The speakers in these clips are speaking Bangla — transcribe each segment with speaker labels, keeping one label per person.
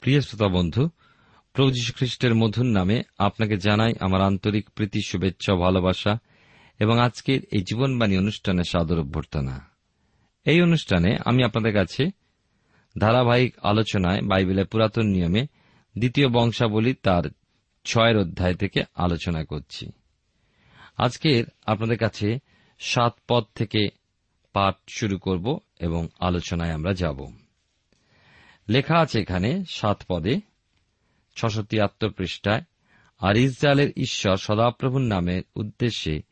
Speaker 1: প্রিয় শ্রোতা বন্ধু, প্রভু যীশু খ্রিস্টের মধুর নামে আপনাকে জানাই আমার আন্তরিক প্রীতি, শুভেচ্ছা ভালোবাসা এবং আজকের এই জীবনবাণী অনুষ্ঠানে সাদর অভ্যর্থনা। এই অনুষ্ঠানে আমি আপনাদের কাছে ধারাবাহিক আলোচনায় বাইবেলের পুরাতন নিয়মে দ্বিতীয় বংশাবলী তার ছয়ের অধ্যায় থেকে আলোচনা করছি। আজকের আপনাদের কাছে সাত পদ থেকে পাঠ শুরু করব এবং আলোচনায় আমরা যাব। লেখা আছে এখানে সাত পদে ছশো তিয়াত্তর পৃষ্ঠায়, আর ইসরায়েলের ঈশ্বর সদাপ্রভুর নামের উদ্দেশ্যে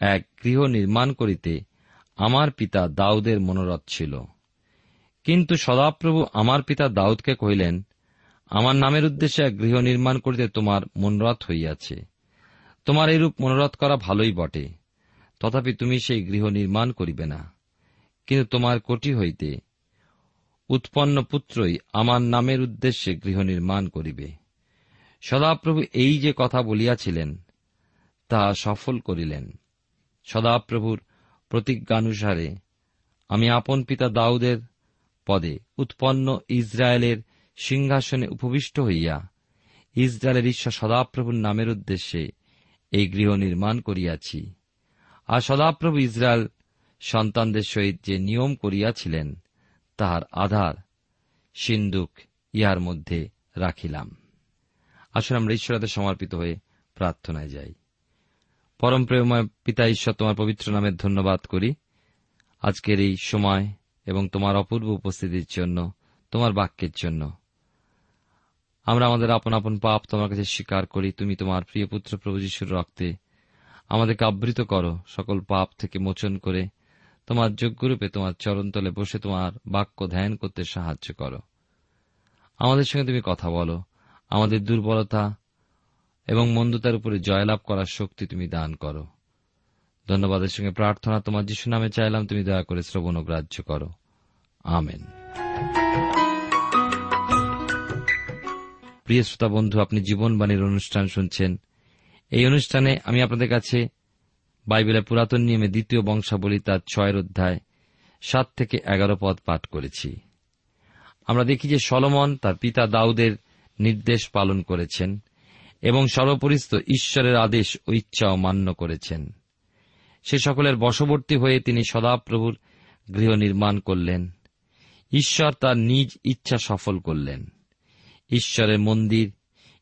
Speaker 1: এক গৃহ নির্মাণ করিতে আমার পিতা দাউদের মনোরথ ছিল। কিন্তু সদাপ্রভু আমার পিতা দাউদকে কহিলেন, আমার নামের উদ্দেশ্যে এক গৃহ নির্মাণ করিতে তোমার মনোরথ হইয়াছে। তোমার এরূপ মনোরথ করা ভালোই বটে। তথাপি তুমি সেই গৃহ নির্মাণ করিবে না। কিন্তু তোমার কোটি হইতে উৎপন্ন পুত্রই আমার নামের উদ্দেশ্যে গৃহ নির্মাণ করিবে। সদাপ্রভু এই যে কথা বলিয়াছিলেন তাহা সফল করিলেন। সদাপ্রভুর প্রতিজ্ঞানুসারে আমি আপন পিতা দাউদের পদে উৎপন্ন ইসরায়েলের সিংহাসনে উপবিষ্ট হইয়া ইসরায়েলের ঈশ্বর সদাপ্রভুর নামের উদ্দেশ্যে এই গৃহ নির্মাণ করিয়াছি। আর সদাপ্রভু ইসরায়েল সন্তানদের সহিত যে নিয়ম করিয়াছিলেন, তাহার আধার সিন্দুক ইহার মধ্যে রাখিলাম। আসলে আমরা ঈশ্বরাদের সমর্পিত হয়ে প্রার্থনায় যাই। পরম প্রেমময় পিতা ঈশ্বর, তোমার পবিত্র নামের ধন্যবাদ করি। আজকের এই সময় এবং তোমার অপূর্ব উপস্থিতির জন্য, তোমার বাক্যের জন্য। আমরা আমাদের আপন আপন পাপ তোমার কাছে স্বীকার করি। তুমি তোমার প্রিয় পুত্র প্রভু যিশুর রক্তে আমাদেরকে আবৃত করো। সকল পাপ থেকে মোচন করে তোমার যোগ্যরূপে তোমার চরণতলে বসে তোমার বাক্য ধ্যান করতে সাহায্য করো। আমাদের সঙ্গে তুমি কথা বলো। আমাদের দুর্বলতা এবং মন্দতার উপরে জয়লাভ করার শক্তি তুমি দান করো। ধন্যবাদের সঙ্গে প্রার্থনা তোমার যিশু নামে চাইলাম, তুমি দয়া করে শ্রবণ গ্রাহ্য করো। আমেন। প্রিয় শ্রোতা বন্ধু, আপনি জীবনবাণীর অনুষ্ঠান শুনছেন। এই অনুষ্ঠানে আমি আপনাদের কাছে বাইবেলের পুরাতন নিয়মে দ্বিতীয় বংশাবলী তার ছয়ের অধ্যায় সাত থেকে এগারো পদ পাঠ করেছি। আমরা দেখি যে সলমন তার পিতা দাউদের নির্দেশ পালন করেছেন এবং সর্বপরিস্থ ঈশ্বরের আদেশ ও ইচ্ছাও মান্য করেছেন। সে সকলের বশবর্তী হয়ে তিনি সদাপ্রভুর গৃহ নির্মাণ করলেন। ঈশ্বর তার নিজ ইচ্ছা সফল করলেন। ঈশ্বরের মন্দির,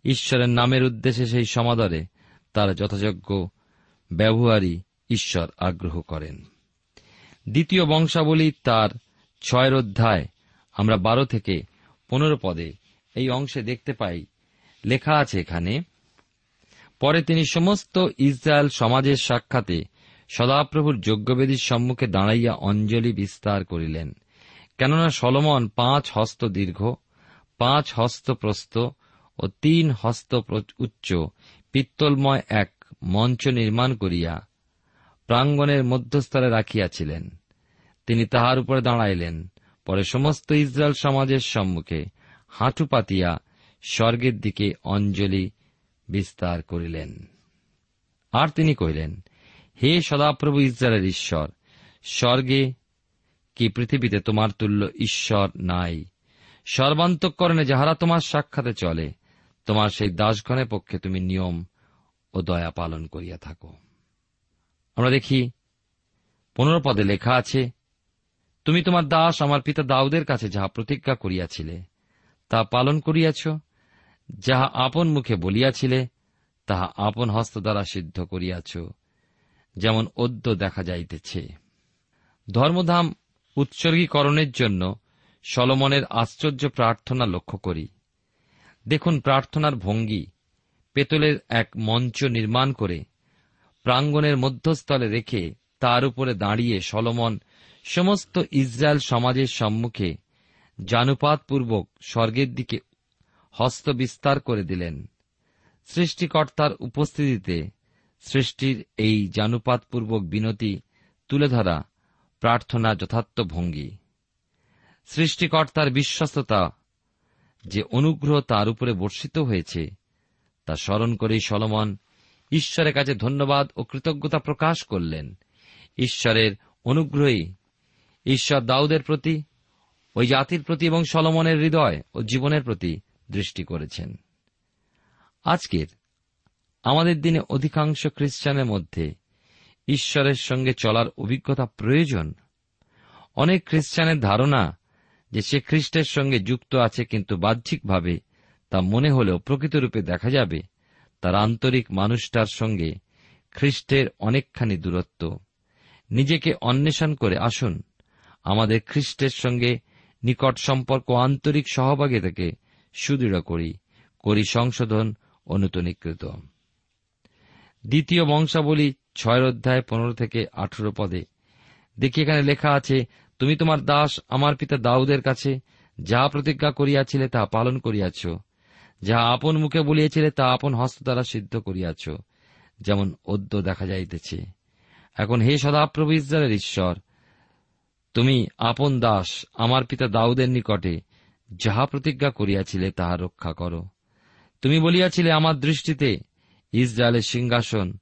Speaker 1: ঈশ্বরের নামের উদ্দেশ্যে সেই সমাদরে তার যথাযোগ্য ব্যবহারই ঈশ্বর আগ্রহ করেন। দ্বিতীয় বংশাবলী তার ছয়ের অধ্যায়, আমরা বারো থেকে পনেরো পদে এই অংশে দেখতে পাই, লেখা আছে এখানে, পরে তিনি সমস্ত ইসরায়েল সমাজের সাক্ষাতে সদাপ্রভুর যজ্ঞবেদীর সম্মুখে দাঁড়াইয়া অঞ্জলি বিস্তার করিলেন। কেননা সলমন পাঁচ হস্ত দীর্ঘ, পাঁচ হস্ত প্রস্থ ও তিন হস্ত উচ্চ, পিত্তলময় এক মঞ্চ নির্মাণ করিয়া প্রাঙ্গণের মধ্যস্থলে রাখিয়াছিলেন। তিনি তাহার উপরে দাঁড়াইলেন। পরে সমস্ত ইসরায়েল সমাজের সম্মুখে হাঁটু পাতিয়া স্বর্গের দিকে অঞ্জলি বিস্তার করিলেন। আর তিনি কহিলেন, হে সদাপ্রভু ইসরায়েলের ঈশ্বর, স্বর্গে কি পৃথিবীতে তোমার তুল্য ঈশ্বর নাই? সর্বান্তকরণে যাহারা তোমার সাক্ষাতে চলে, তোমার সেই দাসগণের পক্ষে তুমি নিয়ম ও দয়া পালন করিয়া থাকো। আমরা দেখি, পনেরো পদে লেখা আছে, তুমি তোমার দাস আমার পিতা দাউদের কাছে যাহা প্রতিজ্ঞা করিয়াছিলে, তা পালন করিয়াছ। যাহা আপন মুখে বলিয়াছিলে, তাহা আপন হস্ত দ্বারা সিদ্ধ করিয়াছ। যেমন অদ্য দেখা যাইতেছে। ধর্মধাম উৎসর্গীকরণের জন্য সলমনের আশ্চর্য প্রার্থনা লক্ষ্য করি। দেখুন প্রার্থনার ভঙ্গি পেতলের এক মঞ্চ নির্মাণ করে প্রাঙ্গণের মধ্যস্থলে রেখে তার উপরে দাঁড়িয়ে সলমন সমস্ত ইসরায়েল সমাজের সম্মুখে জানুপাতপূর্বক স্বর্গের দিকে হস্ত বিস্তার করে দিলেন। সৃষ্টিকর্তার উপস্থিতিতে সৃষ্টির এই জানুপাতপূর্বক বিনতি তুলে ধরা প্রার্থনা যথার্থ ভঙ্গি। সৃষ্টিকর্তার বিশ্বস্ততা যে অনুগ্রহ তার উপরে বর্ষিত হয়েছে তা স্মরণ করেই সলমন ঈশ্বরের কাছে ধন্যবাদ ও কৃতজ্ঞতা প্রকাশ করলেন। ঈশ্বরের অনুগ্রহী ঈশ্বর দাউদের প্রতি, ওই জাতির প্রতি এবং সলমনের হৃদয় ও জীবনের প্রতি দৃষ্টি করেছেন। আজকের আমাদের দিনে অধিকাংশ খ্রিস্টানের মধ্যে ঈশ্বরের সঙ্গে চলার অভিজ্ঞতা প্রয়োজন। অনেক খ্রিস্টানের ধারণা যে সে খ্রিস্টের সঙ্গে যুক্ত আছে কিন্তু বাহ্যিকভাবে তা মনে হলেও প্রকৃতরূপে দেখা যাবে, তার আন্তরিক মানুষটার সঙ্গে খ্রিস্টের অনেকখানি দূরত্ব। নিজেকে অন্বেষণ করে আসুন, আমাদের খ্রিস্টের সঙ্গে নিকট সম্পর্ক আন্তরিক সহভাগিতাকে সুদৃঢ় করি করি সংশোধন অনুতনীকৃত দ্বিতীয় বংশাবলী ছয় অধ্যায় পনেরো থেকে আঠেরো পদে। দেখি এখানে লেখা আছে, তুমি তোমার দাস আমার পিতা দাউদের কাছে যা প্রতিজ্ঞা করিয়াছিলে তাহা পালন করিয়াছ যাহা আপন মুখে বলিয়াছিলে, তা আপন হস্ত দ্বারা সিদ্ধ করিয়াছ, যেমন অদ্য দেখা যাইতেছে। এখন হে সদাপ্রভু ইসরায়েলের ঈশ্বর, তুমি আপন দাস, আমার পিতা দাউদের নিকটে যাহা প্রতিজ্ঞা করিয়াছিলে, তাহা রক্ষা করো। তুমি বলিয়াছিলে, আমার দৃষ্টিতে ইসরায়েলের সিংহাসন,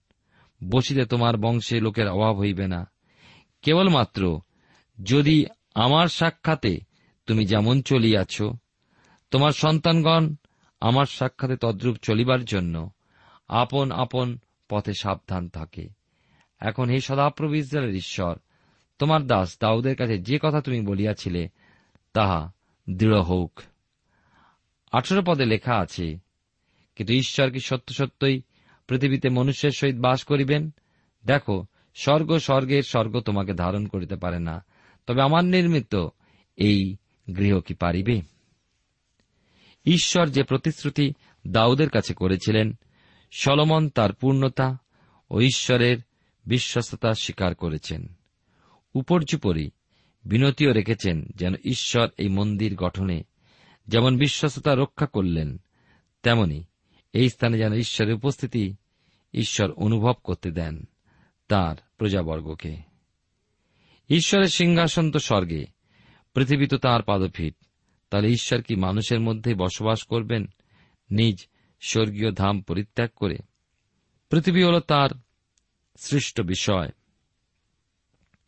Speaker 1: বসিতে তোমার বংশে লোকের অভাব হইবে না। কেবলমাত্র যদি আমার সাক্ষাতে তুমি যেমন চলিয়াছ, তোমার সন্তানগণ আমার সাক্ষাতে তদ্রূপ চলিবার জন্য আপন আপন পথে সাবধান থাকে। এখন হে সদাপ্রভু ইসরায়েলের ঈশ্বর, তোমার দাস দাউদের কাছে যে কথা তুমি বলিয়াছিলে, তাহা দৃঢ় হোক। আঠেরো পদে লেখা আছে, কিন্তু ঈশ্বর কি সত্য সত্যই পৃথিবীতে মনুষ্যের সহিত বাস করিবেন? দেখো, স্বর্গ স্বর্গের স্বর্গ তোমাকে ধারণ করিতে পারে না, তবে আমার নির্মিত এই গৃহ কি পারিবে? ঈশ্বর যে প্রতিশ্রুতি দাউদের কাছে করেছিলেন, সলমন তার পূর্ণতা ও ঈশ্বরের বিশ্বস্ততা স্বীকার করেছেন। উপর্যুপরি বিনতিও রেখেছেন যেন ঈশ্বর এই মন্দির গঠনে যেমন বিশ্বস্ততা রক্ষা করলেন, তেমনি এই স্থানে যেন ঈশ্বরের উপস্থিতি ঈশ্বর অনুভব করতে দেন তার প্রজাবর্গকে। ঈশ্বরের সিংহাসন তো স্বর্গে, পৃথিবী তো তাঁর পাদফিট তাহলে ঈশ্বর কি মানুষের মধ্যে বসবাস করবেন? নিজ স্বর্গীয় ধাম পরিত্যাগ করে। পৃথিবী হল তার সৃষ্ট বিষয়।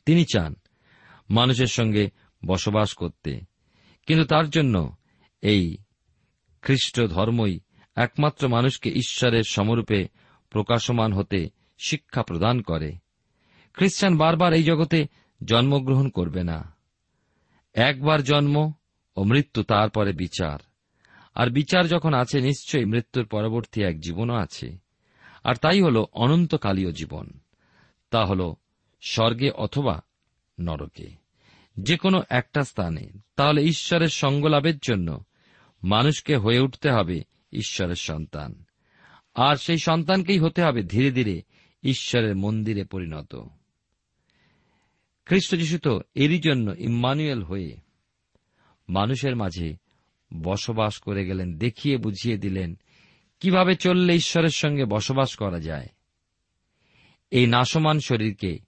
Speaker 1: তিনি চান মানুষের সঙ্গে বসবাস করতে। কিন্তু তার জন্য এই খ্রিস্ট ধর্মই একমাত্র মানুষকে ঈশ্বরের সমরূপে প্রকাশমান হতে শিক্ষা প্রদান করে। খ্রিস্টান বারবার এই জগতে জন্মগ্রহণ করবে না। একবার জন্ম ও মৃত্যু তারপরে বিচার। আর বিচার যখন আছে, নিশ্চয়ই মৃত্যুর পরবর্তী এক জীবনও আছে। আর তাই হল অনন্তকালীয় জীবন। তা হল স্বর্গে অথবা নরকে। যে কোনো একটা স্থানে। তাহলে ঈশ্বরের সঙ্গ লাভের জন্য মানুষকে হয়ে উঠতে হবে ঈশ্বরের সন্তান। আর সেই সন্তানকেই হতে হবে ধীরে ধীরে ঈশ্বরের মন্দিরে পরিণত। খ্রিস্ট যিশু তো এরই জন্য ইম্মানুয়েল হয়ে মানুষের মাঝে বসবাস করে গেলেন, দেখিয়ে বুঝিয়ে দিলেন, কীভাবে চললে ঈশ্বরের সঙ্গে বসবাস করা যায়। এই নাশমান শরীরকে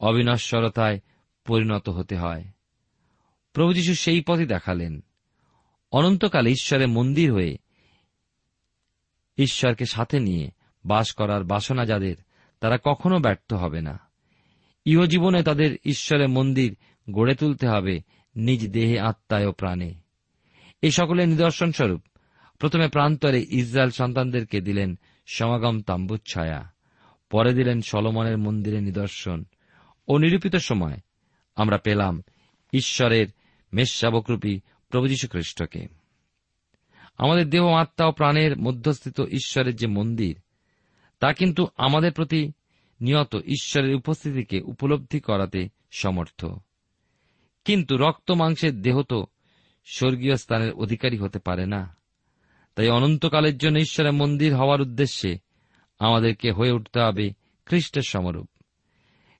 Speaker 1: অবিনশ্বরতায় পরিণত হতে হয়। প্রভু যীশু সেই পথে দেখালেন। অনন্তকালে ঈশ্বরের মন্দির হয়ে ঈশ্বরকে সাথে নিয়ে বাস করার বাসনা যাদের, তারা কখনো ব্যর্থ হবে না। ইহজীবনে তাদের ঈশ্বরের মন্দির গড়ে তুলতে হবে নিজ দেহে আত্মায় ও প্রাণে। এই সকলের নিদর্শন স্বরূপ। প্রথমে প্রান্তরে ইসরায়েল সন্তানদেরকে দিলেন সমাগম তাম্বুর ছায়া। পরে দিলেন সলমনের মন্দিরের নিদর্শন। ও নিরূপিত সময় আমরা পেলাম ঈশ্বরের মেষশাবকরূপী প্রভু খ্রিস্টকে আমাদের দেহ, আত্মা ও প্রাণের মধ্যস্থিত ঈশ্বরের যে মন্দির, তা কিন্তু আমাদের প্রতি নিয়ত ঈশ্বরের উপস্থিতিকে উপলব্ধি করাতে সমর্থ। কিন্তু রক্ত মাংসের দেহ তো স্বর্গীয় স্থানের অধিকারী হতে পারে না। তাই অনন্তকালের জন্য ঈশ্বরের মন্দির হওয়ার উদ্দেশ্যে আমাদেরকে হয়ে উঠতে হবে খ্রিস্টের সমরূপ।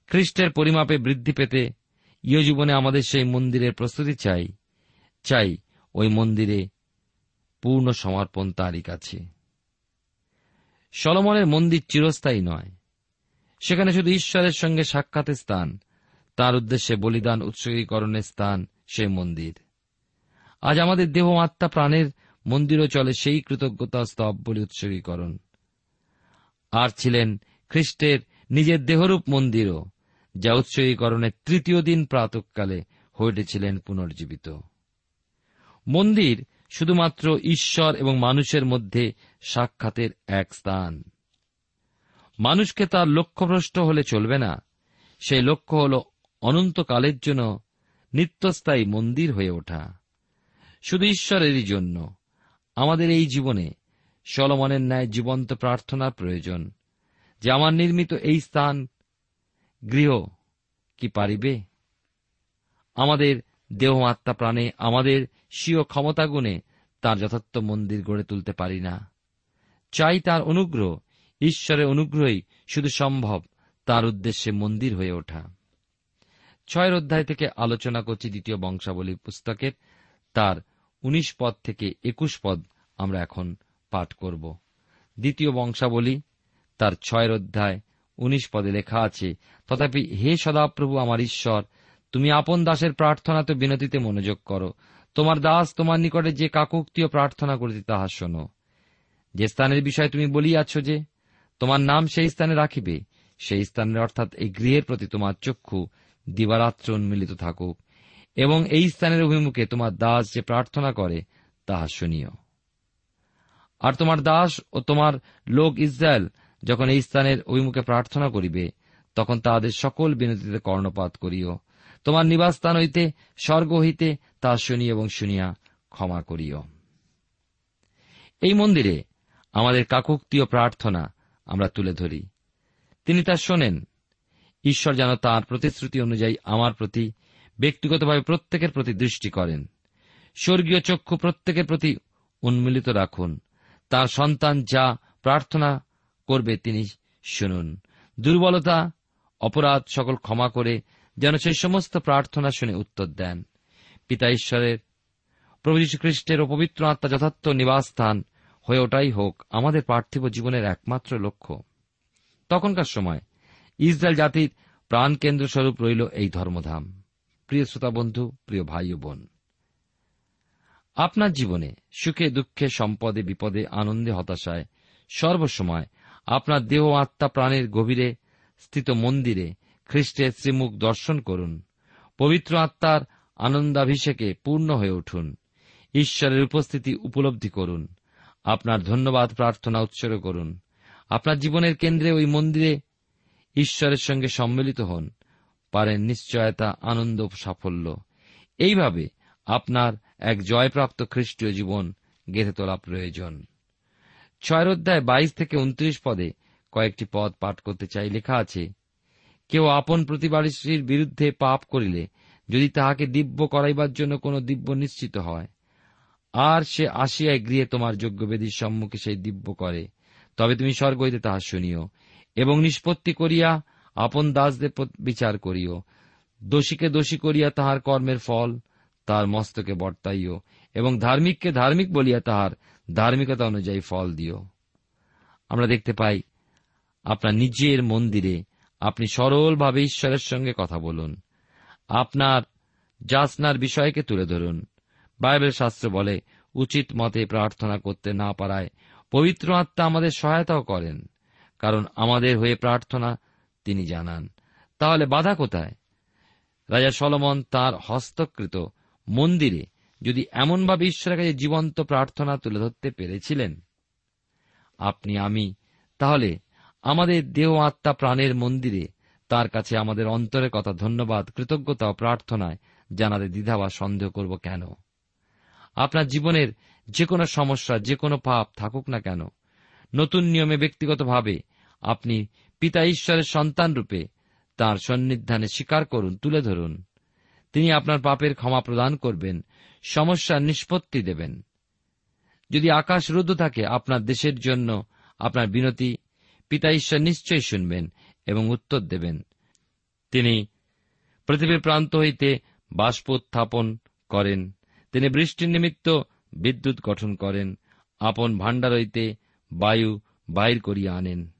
Speaker 1: খ্রিস্টের পরিমাপে বৃদ্ধি পেতে ইয় জীবনে আমাদের সেই মন্দিরের প্রস্তুতি চাই চাই ওই মন্দিরে পূর্ণ সমর্পণ তারই কাছে সলমনের মন্দির চিরস্থায়ী নয়। সেখানে শুধু ঈশ্বরের সঙ্গে সাক্ষাতের স্থান তার উদ্দেশ্যে বলিদান উৎসর্গীকরণের স্থান সেই মন্দির। আজ আমাদের দেহ আত্মা প্রাণের মন্দিরও চলে সেই কৃতজ্ঞতা স্তব বলি উৎসর্গীকরণ আর ছিলেন খ্রিস্টের নিজের দেহরূপ মন্দিরও, যা উৎসর্গীকরণের তৃতীয় দিন প্রাতকালে হয়ে উঠেছিলেন পুনর্জীবিত। মন্দির শুধুমাত্র ঈশ্বর এবং মানুষের মধ্যে সাক্ষাতের এক স্থান। মানুষকে তার লক্ষ্যভ্রষ্ট হলে চলবে না, সেই লক্ষ্য হল অনন্তকালের জন্য নিত্যস্থায়ী মন্দির হয়ে ওঠা। শুধু ঈশ্বরেরই জন্য। আমাদের এই জীবনে সলমনের ন্যায় জীবন্ত প্রার্থনার প্রয়োজন। যে আমার নির্মিত এই স্থান গৃহ কি পারিবে? আমাদের দেহ আত্মা প্রাণে আমাদের স্বীয় ক্ষমতাগুণে তার যথার্থ মন্দির গড়ে তুলতে পারি না। চাই তার অনুগ্রহ, ঈশ্বরের অনুগ্রহই শুধু সম্ভব তার উদ্দেশ্যে মন্দির হয়ে ওঠা। ছয়ের অধ্যায় থেকে আলোচনা করছি দ্বিতীয় বংশাবলী পুস্তকের। তার উনিশ পদ থেকে একুশ পদ আমরা এখন পাঠ করব। দ্বিতীয় বংশাবলী, তার ছয়ের অধ্যায়, উনিশ পদে লেখা আছে, তথাপি হে সদাপ্রভু আমার ঈশ্বর, তুমি আপন দাসের প্রার্থনাতে বিনতিতে মনোযোগ করো। তোমার দাস তোমার নিকটে যে কাকুক্তিও প্রার্থনা করিতে তাহা শোনো। যে স্থানের বিষয়ে তুমি বলিয়াছ যে, তোমার নাম সেই স্থানে রাখিবে, সেই স্থানের অর্থাৎ এই গৃহের প্রতি তোমার চক্ষু দিবারাত্র উন্মিলিত থাকুক, এবং এই স্থানের অভিমুখে তোমার দাস যে প্রার্থনা করে, তাহা শুনিও। আর তোমার দাস ও তোমার লোক ইসরায়েল যখন এই স্থানের অভিমুখে প্রার্থনা করিবে, তখন তাহাদের সকল বিনতিতে কর্ণপাত করিও। তোমার নিবাস স্থান হইতে, স্বর্গ হইতে তা শুনি এবং শুনিয়া ক্ষমা করিও। এই মন্দিরে আমাদের কাকুক্তীয় প্রার্থনা আমরা তুলে ধরি। তিনি তা শোনেন ঈশ্বর যেন তাঁর প্রতিশ্রুতি অনুযায়ী আমার প্রতি ব্যক্তিগতভাবে প্রত্যেকের প্রতি দৃষ্টি করেন। স্বর্গীয় চক্ষু প্রত্যেকের প্রতি উন্মিলিত রাখুন। তার সন্তান যা প্রার্থনা করবে তিনি শুনুন। দুর্বলতা, অপরাধ সকল ক্ষমা করে যেন সেই সমস্ত প্রার্থনা শুনে উত্তর দেন। পিতা ঈশ্বরের, প্রভু খ্রিস্টের ও পবিত্র আত্মা যথার্থ নিবাসস্থান হয়ে ওটাই হোক আমাদের পার্থিব জীবনের একমাত্র লক্ষ্য। তখনকার সময় ইসরায়েল জাতির প্রাণ কেন্দ্র রইল এই ধর্মধাম। প্রিয় শ্রোতা বন্ধু, প্রিয় ভাই ও বোন, আপনার জীবনে সুখে, দুঃখে, সম্পদে, বিপদে, আনন্দে, হতাশায় সর্বসময় আপনার দেহ, আত্মা, প্রাণের গভীরে স্থিত মন্দিরে খ্রিস্টের শ্রীমুখ দর্শন করুন। পবিত্র আত্মার আনন্দাভিষেকে পূর্ণ হয়ে উঠুন। ঈশ্বরের উপস্থিতি উপলব্ধি করুন। আপনার ধন্যবাদ প্রার্থনা উৎসর্গ করুন। আপনার জীবনের কেন্দ্রে ওই মন্দিরে ঈশ্বরের সঙ্গে সম্মিলিত হন, পারেন নিশ্চয়তা, আনন্দ সাফল্য। এইভাবে আপনার এক জয়প্রাপ্ত খ্রিস্টীয় জীবন গেঁথে তোলা প্রয়োজন। ছয়ের অধ্যায় বাইশ থেকে উনত্রিশ পদে কয়েকটি পদ পাঠ করতে চাই। লেখা আছে, কেউ আপন প্রতিবারীর বিরুদ্ধে পাপ করিলে যদি তাহাকে দিব্য করাইবার জন্য কোন দিব্য নিশ্চিত হয়, আর সে আসিয়ায় গৃহে তোমার যোগ্যবেদীর সম্মুখে সেই দিব্য করে, তবে তুমি স্বর্গ হইতে তাহা শুনিও। এবং নিষ্পত্তি করিয়া আপন দাসদের বিচার করিও। দোষীকে দোষী করিয়া তাহার কর্মের ফল তাহার মস্তকে বর্তাইও এবং ধার্মিককে ধার্মিক বলিয়া তাহার ধার্মিকতা অনুযায়ী ফল দিও। আমরা দেখতে পাই, আপনার নিজের মন্দিরে আপনি সরলভাবে ঈশ্বরের সঙ্গে কথা বলুন। আপনার যাচনার বিষয়কে তুলে ধরুন। বাইবেল শাস্ত্র বলে, উচিত মতে প্রার্থনা করতে না পারায় পবিত্র আত্মা আমাদের সহায়তাও করেন। কারণ আমাদের হয়ে প্রার্থনা তিনি জানান। তাহলে বাধা কোথায়? রাজা সলমন তার হস্তকৃত মন্দিরে যদি এমনভাবে ঈশ্বরের কাছে জীবন্ত প্রার্থনা তুলে ধরতে পেরেছিলেন, আপনি, আমি, তাহলে আমাদের দেহ আত্মা প্রাণের মন্দিরে তার কাছে আমাদের অন্তরের কথা ধন্যবাদ, কৃতজ্ঞতা ও প্রার্থনায় জানাতে দ্বিধা বা সন্দেহ করব কেন? আপনার জীবনের যে কোনো সমস্যা, যে কোনো পাপ থাকুক না কেন, নতুন নিয়মে ব্যক্তিগতভাবে আপনি পিতা ঈশ্বরের সন্তান রূপে তাঁর সন্নিধানে স্বীকার করুন, তুলে ধরুন। তিনি আপনার পাপের ক্ষমা প্রদান করবেন সমস্যার নিষ্পত্তি দেবেন। যদি আকাশ রুদ্ধ থাকে, আপনার দেশের জন্য আপনার বিনতি পিতা ঈশ্বর নিশ্চয়ই শুনবেন এবং উত্তর দেবেন। তিনি পৃথিবীর প্রান্ত হইতে বাষ্প উত্থাপন করেন। তিনি বৃষ্টির নিমিত্ত বিদ্যুৎ গঠন করেন। আপন ভাণ্ডার হইতে বায়ু বাহির করিয়া আনেন।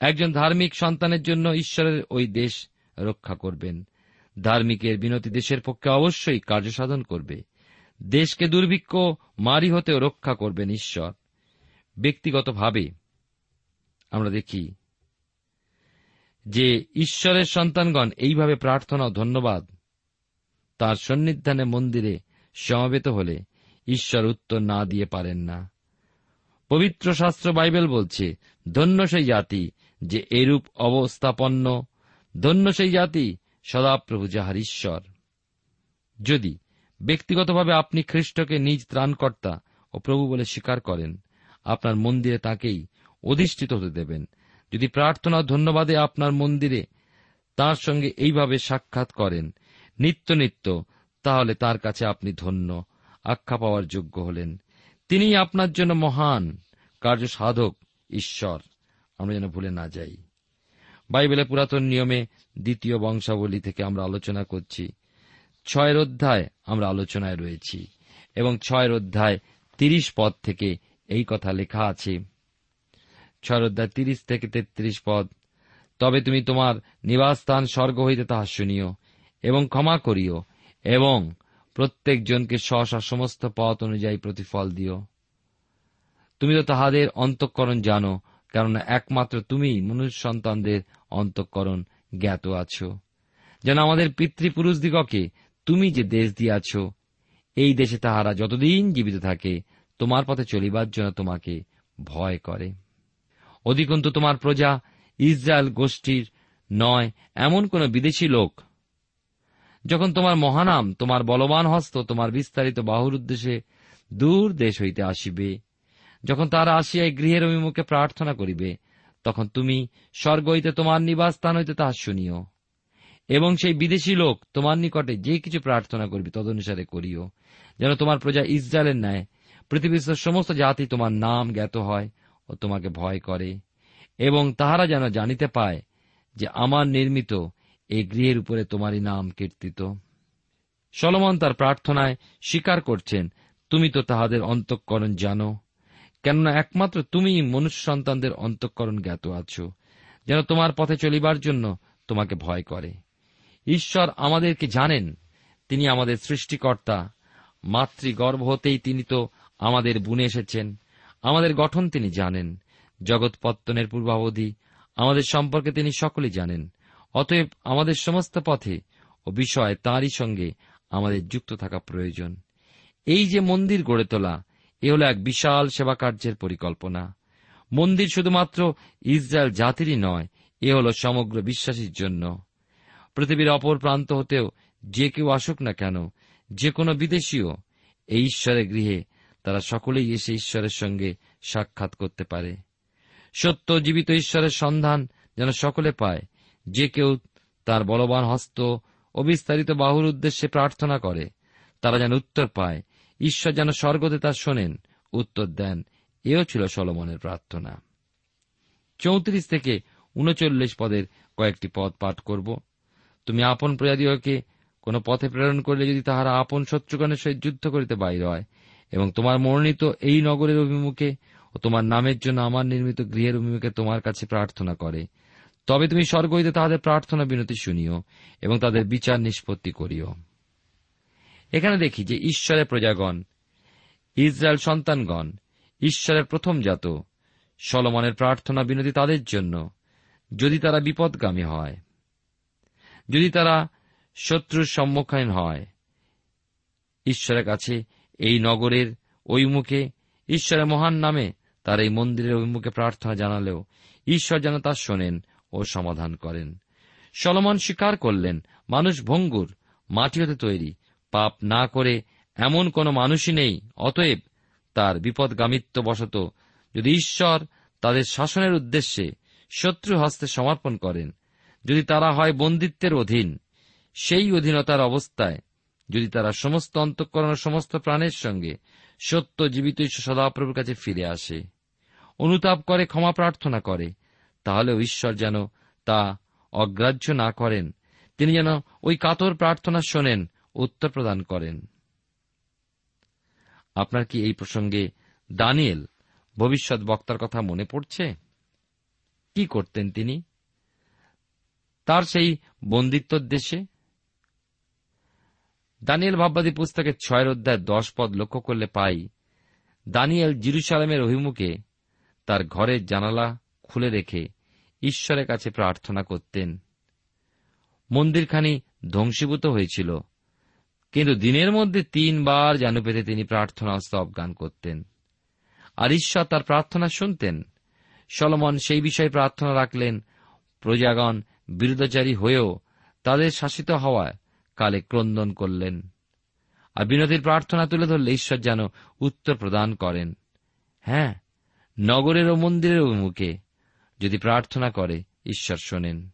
Speaker 1: একজন ধার্মিক সন্তানের জন্য ঈশ্বরের ওই দেশ রক্ষা করবেন। ধার্মিকের বিনতি দেশের পক্ষে অবশ্যই কার্যসাধন করবে। দেশকে দুর্ভিক্ষ, মারি হতেও রক্ষা করবেন ঈশ্বর। ব্যক্তিগতভাবে আমরা দেখি যে ঈশ্বরের সন্তানগণ এইভাবে প্রার্থনা ও ধন্যবাদ তার সন্নিধানে মন্দিরে সমাবেত হলে ঈশ্বর উত্তর না দিয়ে পারেন না। পবিত্র শাস্ত্র বাইবেল বলছে, ধন্য সেই জাতি যে এরূপ অবস্থাপন্ন ধন্য সেই জাতি সদাপ্রভু যাহার ঈশ্বর। যদি ব্যক্তিগতভাবে আপনি খ্রিস্টকে নিজ ত্রাণকর্তা ও প্রভু বলে স্বীকার করেন, আপনার মন্দিরে তাকেই অধিষ্ঠিত হতে দেবেন। যদি প্রার্থনা ধন্যবাদে আপনার মন্দিরে তার সঙ্গে এইভাবে সাক্ষাৎ করেন, নিত্য নিত্য, তাহলে তার কাছে আপনি ধন্য, আখ্যা পাওয়ার যোগ্য হলেন। তিনি আপনার জন্য মহান কার্য সাধক ঈশ্বর। আমরা যেন ভুলে না যাই। বাইবেলের পুরাতন নিয়মে দ্বিতীয় বংশাবলী থেকে আমরা আলোচনা করছি। ছয়ের অধ্যায় আমরা আলোচনায় রয়েছি এবং ছয়ের অধ্যায় তিরিশ পদ থেকে এই কথা লেখা আছে। ছয়ের অধ্যায় তিরিশ থেকে তেত্রিশ পদ, তবে তুমি তোমার নিবাসস্থান স্বর্গ হইতে তাহা শুনিও এবং ক্ষমা করিও এবং প্রত্যেকজনকে স্ব সমস্ত পথ অনুযায়ী প্রতিফল দিও। তুমি তো তাহাদের অন্তঃকরণ জানো কেননা একমাত্র তুমি মনুষ্য সন্তানদের অন্তঃকরণ জ্ঞাত আছো। যেন আমাদের পিতৃপুরুষদিগকে তুমি যে দেশ দিয়াছ, এই দেশে তাহারা যতদিন জীবিত থাকে, তোমার পথে চলিবার জন্য তোমাকে ভয় করে। অধিকন্তু তোমার প্রজা ইসরায়েল গোষ্ঠীর নয়, এমন কোন বিদেশি লোক, যখন তোমার মহানাম, তোমার বলবান হস্ত, তোমার বিস্তারিত বাহুর উদ্দেশ্যে দূর দেশ হইতে আসিবে। যখন তারা আসিয়া গৃহের অভিমুখে প্রার্থনা করিবে, তখন তুমি স্বর্গ হইতে তোমার নিবাস স্থান হইতে তাহা শুনিও। এবং সেই বিদেশি লোক তোমার নিকটে যে কিছু প্রার্থনা করবে তদনুসারে করিও, যেন তোমার প্রজা ইসরায়েলের ন্যায় পৃথিবীর সমস্ত জাতি তোমার নাম জ্ঞাত হয় ও তোমাকে ভয় করে, এবং তাহারা যেন জানিতে পায় যে আমার নির্মিত এই গৃহের উপরে তোমারই নাম কীর্তিত। সলমন তার প্রার্থনায় স্বীকার করছেন, তুমি তো তাহাদের অন্তঃকরণ জানো কেননা একমাত্র তুমি মনুষ্য সন্তানদের অন্তঃকরণ জ্ঞাত আছো, যেন তোমার পথে চলিবার জন্য তোমাকে ভয় করে। ঈশ্বর আমাদেরকে জানেন, তিনি আমাদের সৃষ্টিকর্তা, মাতৃগর্ভ হতেই তিনি তো আমাদের বুনে এসেছেন। আমাদের গঠন তিনি জানেন, জগৎ পত্তনের পূর্বাবধি আমাদের সম্পর্কে তিনি সকলেই জানেন, অতএব আমাদের সমস্ত পথে ও বিষয় তাঁরই সঙ্গে আমাদের যুক্ত থাকা প্রয়োজন। এই যে মন্দির গড়ে তোলা এ হল এক বিশাল সেবা কার্যের পরিকল্পনা। মন্দির শুধুমাত্র ইসরায়েল জাতিরই নয়, এ হল সমগ্র বিশ্বাসীর জন্য। পৃথিবীর অপর প্রান্ত হতেও যে কেউ আসুক না কেন, যে কোনো বিদেশীও এই ঈশ্বরের গৃহে তারা সকলেই এসে ঈশ্বরের সঙ্গে সাক্ষাৎ করতে পারে। সত্য জীবিত ঈশ্বরের সন্ধান যেন সকলে পায়, যে কেউ তার বলবান হস্ত অবিস্তারিত বিস্তারিত বাহুর উদ্দেশ্যে প্রার্থনা করে, তারা যেন উত্তর পায় ঈশ্বর যেন স্বর্গতে তা শোনেন, উত্তর দেন। এও ছিল সলমনের প্রার্থনা। চৌত্রিশ থেকে উনচল্লিশ পদের কয়েকটি পদ পাঠ করব। তুমি আপন প্রজাদিওকে কোন পথে প্রেরণ করলে যদি তাহারা আপন শত্রুগণের সহিত যুদ্ধ করিতে বাইর হয়, এবং তোমার মনোনীত এই নগরের অভিমুখে ও তোমার নামের জন্য আমার নির্মিত গৃহের অভিমুখে তোমার কাছে প্রার্থনা করে, তবে তুমি স্বর্গ হইতে তাহাদের প্রার্থনা বিনতি শুনিও এবং তাদের বিচার নিষ্পত্তি করিও। এখানে দেখি যে ঈশ্বরের প্রজাগণ, ইসরায়েল সন্তানগণ, ঈশ্বরের প্রথম জাত, সলমনের প্রার্থনা বিনতি তাদের জন্য, যদি তারা বিপদগামী হয়। যদি তারা শত্রুর সম্মুখীন হয়, ঈশ্বরের কাছে এই নগরের ওই মুখে ঈশ্বরের মহান নামে তার এই মন্দিরের অভিমুখে প্রার্থনা জানালেও ঈশ্বর যেন তা শোনেন ও সমাধান করেন। সলমন স্বীকার করলেন, মানুষ ভঙ্গুর, মাটি হতে তৈরি পাপ না করে এমন কোন মানুষই নেই, অতএব তার বিপদগামিত্ব বশত যদি ঈশ্বর তাদের শাসনের উদ্দেশ্যে শত্রু হস্তে সমর্পণ করেন, যদি তারা হয় বন্দিত্বের অধীন, সেই অধীনতার অবস্থায় যদি তারা সমস্ত অন্তঃকরণ সমস্ত প্রাণের সঙ্গে সত্য জীবিত সদাপ্রভুর কাছে ফিরে আসে, অনুতাপ করে, ক্ষমা প্রার্থনা করে, তাহলেও ঈশ্বর যেন তা অগ্রাহ্য না করেন, তিনি যেন ওই কাতর প্রার্থনা শোনেন উত্তর প্রদান করেন। আপনার কি এই প্রসঙ্গে দানিয়েল ভবিষ্যৎ বক্তার কথা মনে পড়ছে? কি করতেন তিনি? তার সেই বন্দিত্বর দেশে? দানিয়েল ভাববাদী পুস্তকের ছয়ের অধ্যায় দশ পদ লক্ষ্য করলে পাই, দানিয়েল জিরুসালামের অভিমুখে তার ঘরের জানালা খুলে রেখে ঈশ্বরের কাছে প্রার্থনা করতেন। মন্দিরখানি ধ্বংসীভূত হয়েছিল। কিন্তু দিনের মধ্যে তিনবার যেন পেতে তিনি প্রার্থনা স্তব গান করতেন। আর ঈশ্বর তার প্রার্থনা শুনতেন। সলমন সেই বিষয়ে প্রার্থনা রাখলেন, প্রজাগণ বিরুদ্ধাচারী হয়েও তাদের শাসিত হওয়ায় কালে ক্রন্দন করলেন। আর বিনতির প্রার্থনা তুলে ধরলে ঈশ্বর যেন উত্তর প্রদান করেন। হ্যাঁ নগরের ও মন্দিরের অভিমুখে যদি প্রার্থনা করে, ঈশ্বর শোনেন।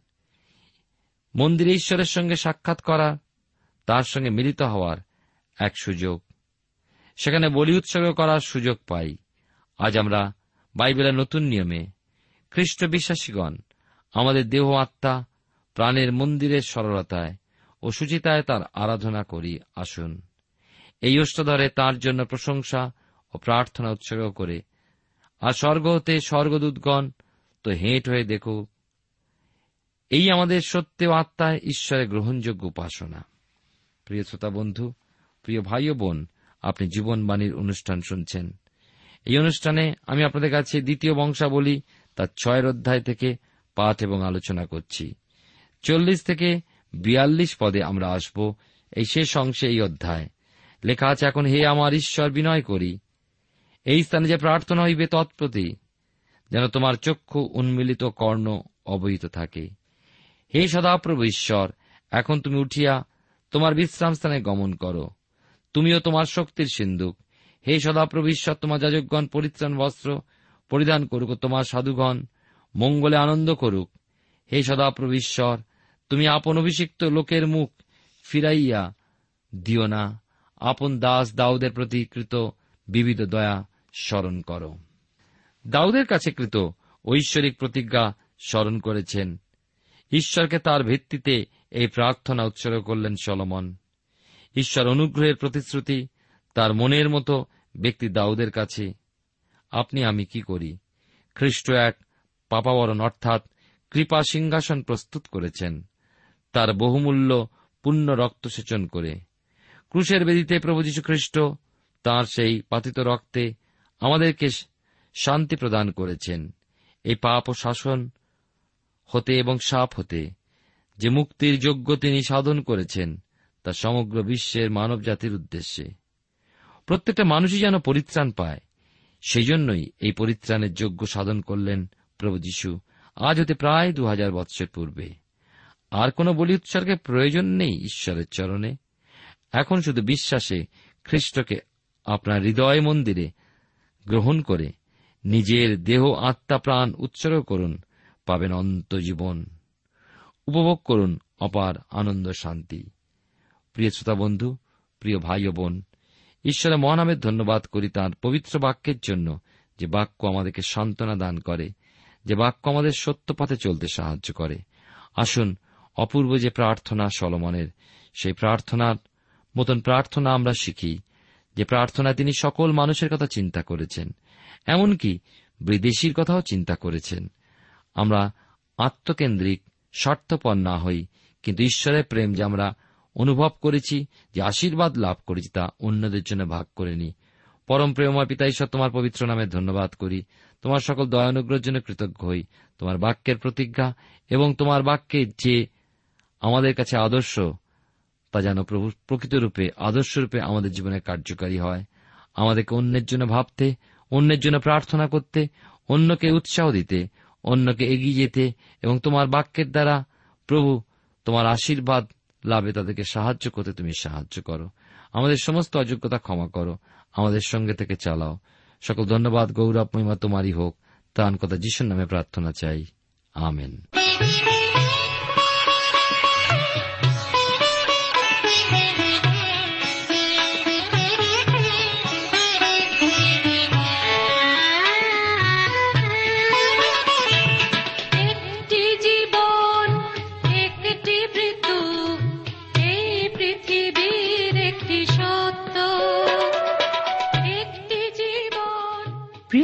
Speaker 1: মন্দিরে ঈশ্বরের সঙ্গে সাক্ষাৎ করা তার সঙ্গে মিলিত হওয়ার এক সুযোগ। সেখানে বলি উৎসর্গ করার সুযোগ পাই। আজ আমরা বাইবেলের নতুন নিয়মে খ্রিস্ট বিশ্বাসীগণ আমাদের দেহ আত্মা, প্রাণের মন্দিরের সরলতায় ও সুচিতায় তার আরাধনা করি, আসুন। এই অষ্টধরে তার জন্য প্রশংসা ও প্রার্থনা উৎসর্গ করে, আর স্বর্গ হতে স্বর্গদূতগণ তো হেঁট হয়ে দেখুক। এই আমাদের সত্য আত্মায় ঈশ্বরের গ্রহণযোগ্য উপাসনা। প্রিয় শ্রোতা বন্ধু, প্রিয় ভাই ও বোন, আপনি জীবনবাণীর অনুষ্ঠান শুনছেন। এই অনুষ্ঠানে আমি আপনাদের কাছে দ্বিতীয় বংশাবলী, তার ছয়ের অধ্যায় থেকে পাঠ এবং আলোচনা করছি। চল্লিশ থেকে বিয়াল্লিশ পদে আমরা আসব এই শেষ অংশে এই অধ্যায়। লেখা আছে, এখন হে আমার ঈশ্বর, বিনয় করি। এই স্থানে যে প্রার্থনা হইবে তৎপ্রতি, যেন তোমার চক্ষু উন্মিলিত কর্ণ অবহিত থাকে। হে সদাপ্রভু ঈশ্বর, এখন তুমি উঠিয়া তোমার বিশ্রাম স্থানে গমন করো। তুমিও তোমার শক্তির সিন্ধুক। হে সদাপ্রভু ঈশ্বর তোমার যাজকগণ পরিত্রাণ বস্ত্র পরিধান করুক তোমার সাধুগণ মঙ্গলে আনন্দ করুক। হে সদাপ্রভু ঈশ্বর তুমি আপন অভিষিক্ত লোকের মুখ ফিরাইয়া দিও না। আপন দাস দাউদের প্রতি কৃত বিবিধ দয়া স্মরণ করো। দাউদের কাছে কৃত ঐশ্বরিক প্রতিজ্ঞা স্মরণ করেছেন। ঈশ্বরকে তার ভিত্তিতে এই প্রার্থনা উৎসর্গ করলেন সলমন। ঈশ্বর অনুগ্রহের প্রতিশ্রুতি তার মনের মতো ব্যক্তি দাউদের কাছে, আপনি আমি কি করি? খ্রিস্ট এক পাপাবরণ অর্থাৎ কৃপা সিংহাসন প্রস্তুত করেছেন। তার বহুমূল্য পুণ্য রক্ত সেচন করে। ক্রুশের বেদিতে প্রভু যীশু খ্রিস্ট তাঁর সেই পাতিত রক্তে আমাদেরকে শান্তি প্রদান করেছেন। এই পাপ ও শাসন হতে এবং সাপ হতে যে মুক্তির যোগ্য তিনি সাধন করেছেন তা সমগ্র বিশ্বের মানব জাতির উদ্দেশ্যে। প্রত্যেকটা মানুষই যেন পরিত্রাণ পায় সেই জন্যই এই পরিত্রাণের যোগ্য সাধন করলেন প্রভু যীশু। আজ হতে প্রায় দু হাজার বৎসর পূর্বে। আর কোন বলি উৎসর্গের প্রয়োজন নেই ঈশ্বরের চরণে। এখন শুধু বিশ্বাসে খ্রিস্টকে আপনার হৃদয় মন্দিরে গ্রহণ করে নিজের দেহ, আত্মা, প্রাণ উৎসর্গ করুন, পাবেন অন্ত জীবন উপভোগ করুন অপার আনন্দ শান্তি। প্রিয় শ্রোতা বন্ধু, প্রিয় ভাই ও বোন, ঈশ্বরের মহানামের ধন্যবাদ করি তাঁর পবিত্র বাক্যের জন্য যে বাক্য আমাদেরকে সান্ত্বনা দান করে, যে বাক্য আমাদের সত্য পথে চলতে সাহায্য করে। আসুন, অপূর্ব যে প্রার্থনা সলমনের, সেই প্রার্থনার মতন প্রার্থনা আমরা শিখি, যে প্রার্থনা তিনি সকল মানুষের কথা চিন্তা করেছেন, এমনকি বিদেশির কথাও চিন্তা করেছেন। আমরা আত্মকেন্দ্রিক স্বার্থপর না হই, কিন্তু ঈশ্বরের প্রেম যে আমরা অনুভব করেছি, যে আশীর্বাদ লাভ করেছি তা অন্যদের জন্য ভাগ করে নি। পরম প্রেমময় পিতা ঈশ্বর, তোমার পবিত্র নামে ধন্যবাদ করি। তোমার সকল দয়ানুগ্রহের জন্য কৃতজ্ঞ হই। তোমার বাক্যের প্রতিজ্ঞা এবং তোমার বাক্যে যে আমাদের কাছে আদর্শ, তা যেন প্রভু প্রকৃতরূপে আদর্শরূপে আমাদের জীবনে কার্যকারী হয়। আমাদেরকে অন্যের জন্য ভাবতে, অন্যের জন্য প্রার্থনা করতে, অন্যকে উৎসাহ দিতে অন্যকে এগিয়ে যেতে এবং তোমার বাক্যের দ্বারা প্রভু তোমার আশীর্বাদ লাভে তাদেরকে সাহায্য করতে তুমি সাহায্য করো। আমাদের সমস্ত অযোগ্যতা ক্ষমা করো। আমাদের সঙ্গে থেকে চালাও। সকল ধন্যবাদ, গৌরব, মহিমা তোমারই হোক। ত্রাণ কথা যিশুর নামে প্রার্থনা চাই। আমেন।